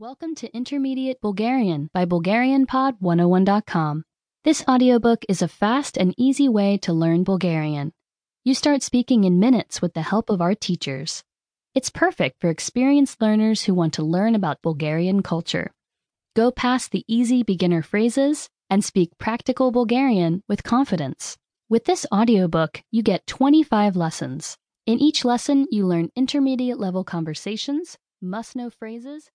Welcome to Intermediate Bulgarian by BulgarianPod101.com. This audiobook is a fast and easy way to learn Bulgarian. You start speaking in minutes with the help of our teachers. It's perfect for experienced learners who want to learn about Bulgarian culture. Go past the easy beginner phrases and speak practical Bulgarian with confidence. With this audiobook, you get 25 lessons. In each lesson, you learn intermediate level conversations, must know phrases,